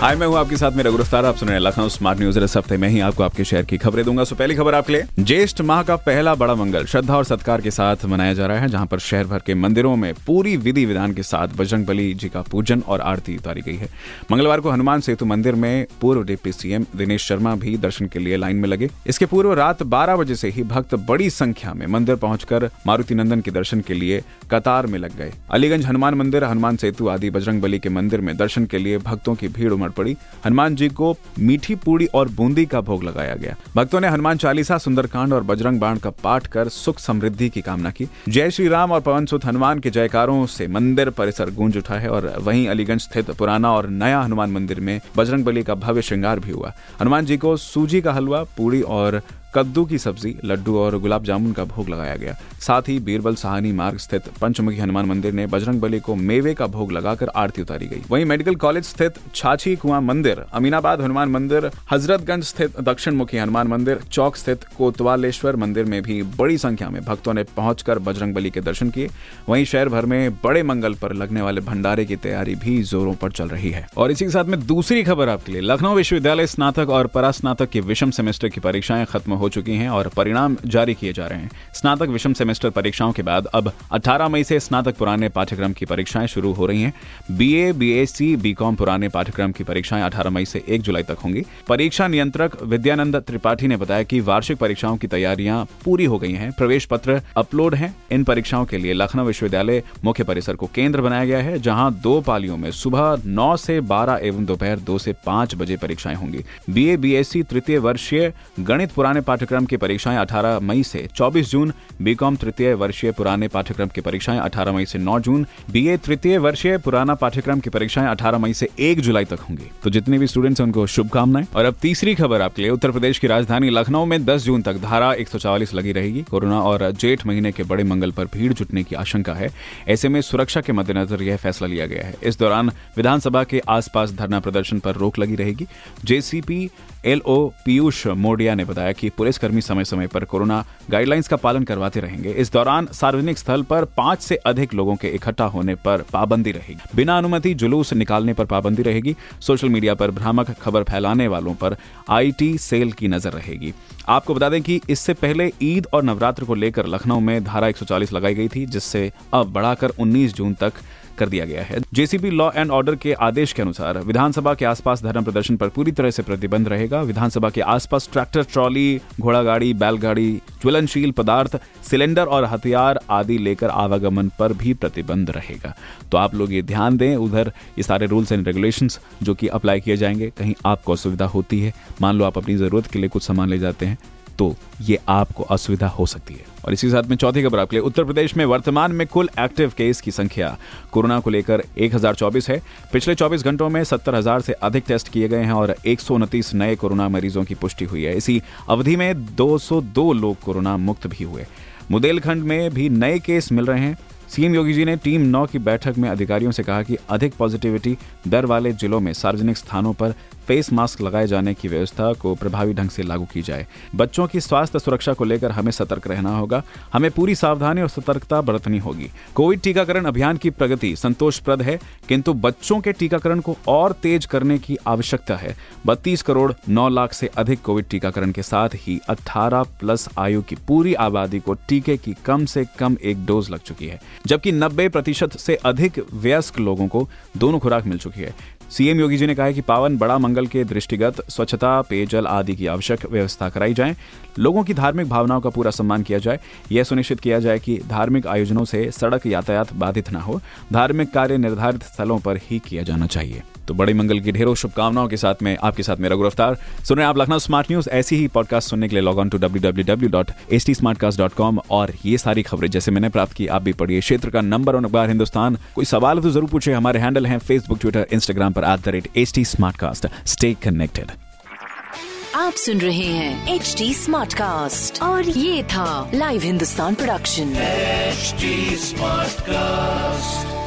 हाय, मैं हूँ आपके साथ मेरा गिरफ़्तार। आप सुन रहे हैं लखनऊ स्मार्ट न्यूज़। इस हफ़्ते में ही आपको आपके शहर की खबरें दूँगा। सो, पहली खबर आपके लिए। ज्येष्ठ माह का पहला बड़ा मंगल। श्रद्धा और सत्कार के साथ मनाया जा रहा है, जहाँ पर शहर भर के मंदिरों में पूरी विधि विधान के साथ बजरंग जी का पूजन और आरती उतारी गई है। मंगलवार को हनुमान सेतु मंदिर में पूर्व डिप्टी सीएम दिनेश शर्मा भी दर्शन के लिए लाइन में लगे। इसके पूर्व रात बारह बजे से ही भक्त बड़ी संख्या में मंदिर पहुंचकर मारुति नंदन के दर्शन के लिए कतार में लग गए। अलीगंज हनुमान मंदिर, हनुमान सेतु आदि बजरंग बली के मंदिर में दर्शन के लिए भक्तों की भीड़ उमड़ पड़ी। हनुमान जी को मीठी पूड़ी और बूंदी का भोग लगाया गया। भक्तों ने हनुमान चालीसा, सुंदरकांड और बजरंग बाण का पाठ कर सुख समृद्धि की कामना की। जय श्री राम और पवन सुत हनुमान के जयकारों से मंदिर परिसर गूंज उठा है और वहीं अलीगंज स्थित पुराना और नया हनुमान मंदिर में बजरंग बली का भव्य श्रृंगार भी हुआ। हनुमान जी को सूजी का हलवा पूड़ी और कद्दू की सब्ज़ी, लड्डू और गुलाब जामुन का भोग लगाया गया। साथ ही बीरबल सहानी मार्ग स्थित पंचमुखी हनुमान मंदिर ने बजरंग बली को मेवे का भोग लगाकर आरती उतारी गई। वहीं मेडिकल कॉलेज स्थित छाछी कुआँ मंदिर, अमीनाबाद हनुमान मंदिर, हजरतगंज स्थित दक्षिण मुखी हनुमान मंदिर, चौक स्थित कोतवालेश्वर मंदिर में भी बड़ी संख्या में भक्तों ने पहुंचकर बजरंग बली के दर्शन किए। वहीं शहर भर में बड़े मंगल पर लगने वाले भंडारे की तैयारी भी जोरों पर चल रही है। और इसी के साथ में दूसरी खबर आपके लिए। लखनऊ विश्वविद्यालय स्नातक और परास्नातक की विषम सेमेस्टर की परीक्षाएँ खत्म हो चुकी हैं और परिणाम जारी किए जा रहे हैं। स्नातक विषम सेमेस्टर परीक्षाओं के बाद अब 18 मई से स्नातक पुराने पाठ्यक्रम की परीक्षाएँ शुरू हो रही हैं। बीए बीएससी बीकॉम पुराने पाठ्यक्रम की परीक्षाएँ 18 मई से 1 जुलाई तक होंगी। परीक्षा नियंत्रक विद्यानंद त्रिपाठी ने बताया कि वार्षिक परीक्षाओं की तैयारियाँ पूरी हो गई हैं। प्रवेश पत्र अपलोड हैं। इन परीक्षाओं के लिए लखनऊ विश्वविद्यालय मुख्य परिसर को केंद्र बनाया गया है, जहाँ दो पालियों में सुबह नौ से बारह एवं दोपहर दो से पाँच बजे परीक्षाएँ होंगी। बी बीए बीएससी तृतीय वर्षीय गणित पुराने पाठ्यक्रम की परीक्षाएँ 18 मई से 24 जून, बीकॉम तृतीय वर्षीय पुराने पाठ्यक्रम की परीक्षाएँ 18 मई से 9 जून, बीए तृतीय वर्षीय पुराना पाठ्यक्रम की परीक्षाएँ 18 मई से 1 जुलाई तक होंगी। तो जितने भी स्टूडेंट्स उनको शुभकामनाएँ। और अब तीसरी खबर आपके लिए। उत्तर प्रदेश की राजधानी लखनऊ में 10 जून तक धारा 144 लगी रहेगी। कोरोना और जेठ महीने के बड़े मंगल पर भीड़ जुटने की आशंका है। ऐसे में सुरक्षा के मद्देनजर यह फैसला लिया गया है। इस दौरान विधानसभा के आसपास धरना प्रदर्शन पर रोक लगी रहेगी। जेसीपी, एलओ, पीयूष मोडिया ने बताया कि पुलिसकर्मी समय समय पर कोरोना गाइडलाइंस का पालन करवाते रहेंगे। इस दौरान सार्वजनिक स्थल पर पाँच से अधिक लोगों के इकट्ठा होने पर पाबंदी रहेगी। बिना अनुमति जुलूस निकालने पर पाबंदी रहेगी। सोशल मीडिया पर भ्रामक खबर फैलाने वालों पर आईटी सेल की नज़र रहेगी। आपको बता दें कि इससे पहले ईद और नवरात्र को लेकर लखनऊ में धारा 140 लगाई गई थी, जिससे अब बढ़ाकर 19 जून तक कर दिया गया है। जेसीबी लॉ एंड ऑर्डर के आदेश के अनुसार विधानसभा के आसपास धरना प्रदर्शन पर पूरी तरह से प्रतिबंध रहेगा। विधानसभा के आसपास ट्रैक्टर, ट्रॉली घोड़ा गाड़ी बैलगाड़ी, ज्वलनशील पदार्थ, सिलेंडर और हथियार आदि लेकर आवागमन पर भी प्रतिबंध रहेगा। तो आप लोग ये ध्यान दें, उधर ये सारे रूल्स एंड रेगुलेशंस जो कि अप्लाई किए जाएँगे, कहीं आपको असुविधा होती है, मान लो आप अपनी ज़रूरत के लिए कुछ सामान ले जाते हैं तो ये आपको असुविधा हो सकती है। और इसी साथ में चौथी खबर आपके लिए। उत्तर प्रदेश में वर्तमान में कुल एक्टिव केस की संख्या कोरोना को लेकर 1024 है। पिछले 24 घंटों में 70,000 से अधिक टेस्ट किए गए हैं और एक सौ उनतीस नए कोरोना मरीजों की पुष्टि हुई है। इसी अवधि में 202 लोग कोरोना मुक्त भी हुए। बुंदेलखंड में भी नए केस मिल रहे हैं। सीएम योगी जी ने टीम नौ की बैठक में अधिकारियों से कहा कि अधिक पॉजिटिविटी दर वाले जिलों में सार्वजनिक स्थानों पर फेस मास्क लगाए जाने की व्यवस्था को प्रभावी ढंग से लागू की जाए। बच्चों की स्वास्थ्य सुरक्षा को लेकर हमें सतर्क रहना होगा। हमें पूरी सावधानी और सतर्कता बरतनी होगी। कोविड टीकाकरण अभियान की प्रगति संतोषप्रद है, किंतु बच्चों के टीकाकरण को और तेज करने की आवश्यकता है। बत्तीस करोड़ नौ लाख से अधिक कोविड टीकाकरण के साथ ही अट्ठारह प्लस आयु की पूरी आबादी को टीके की कम से कम एक डोज लग चुकी है, जबकि नब्बे प्रतिशत से अधिक वयस्क लोगों को दोनों खुराक मिल चुकी है। सीएम योगी जी ने कहा है कि पावन बड़ा मंगल के दृष्टिगत स्वच्छता, पेयजल आदि की आवश्यक व्यवस्था कराई जाए। लोगों की धार्मिक भावनाओं का पूरा सम्मान किया जाए। यह सुनिश्चित किया जाए कि धार्मिक आयोजनों से सड़क यातायात बाधित न हो। धार्मिक कार्य निर्धारित स्थलों पर ही किया जाना चाहिए। तो बड़े मंगल की ढेरों शुभकामनाओं के साथ में आपके साथ मेरा गिरफ़्तार सुन रहे आप लखनऊ स्मार्ट न्यूज़ ऐसी ही पॉडकास्ट सुनने के लिए लॉग ऑन टू www.htsmartcast.com और ये सारी खबरें जैसे मैंने प्राप्त की, आप भी पढ़िए क्षेत्र का नंबर वन अखबार हिंदुस्तान। कोई सवाल तो ज़रूर पूछे हमारे हैंडल है फेसबुक ट्विटर इंस्टाग्राम पर। At the rate H T smart cast stay connected आप सुन रहे हैं एच टी स्मार्ट कास्ट और ये था live Hindustan production smart Smartcast.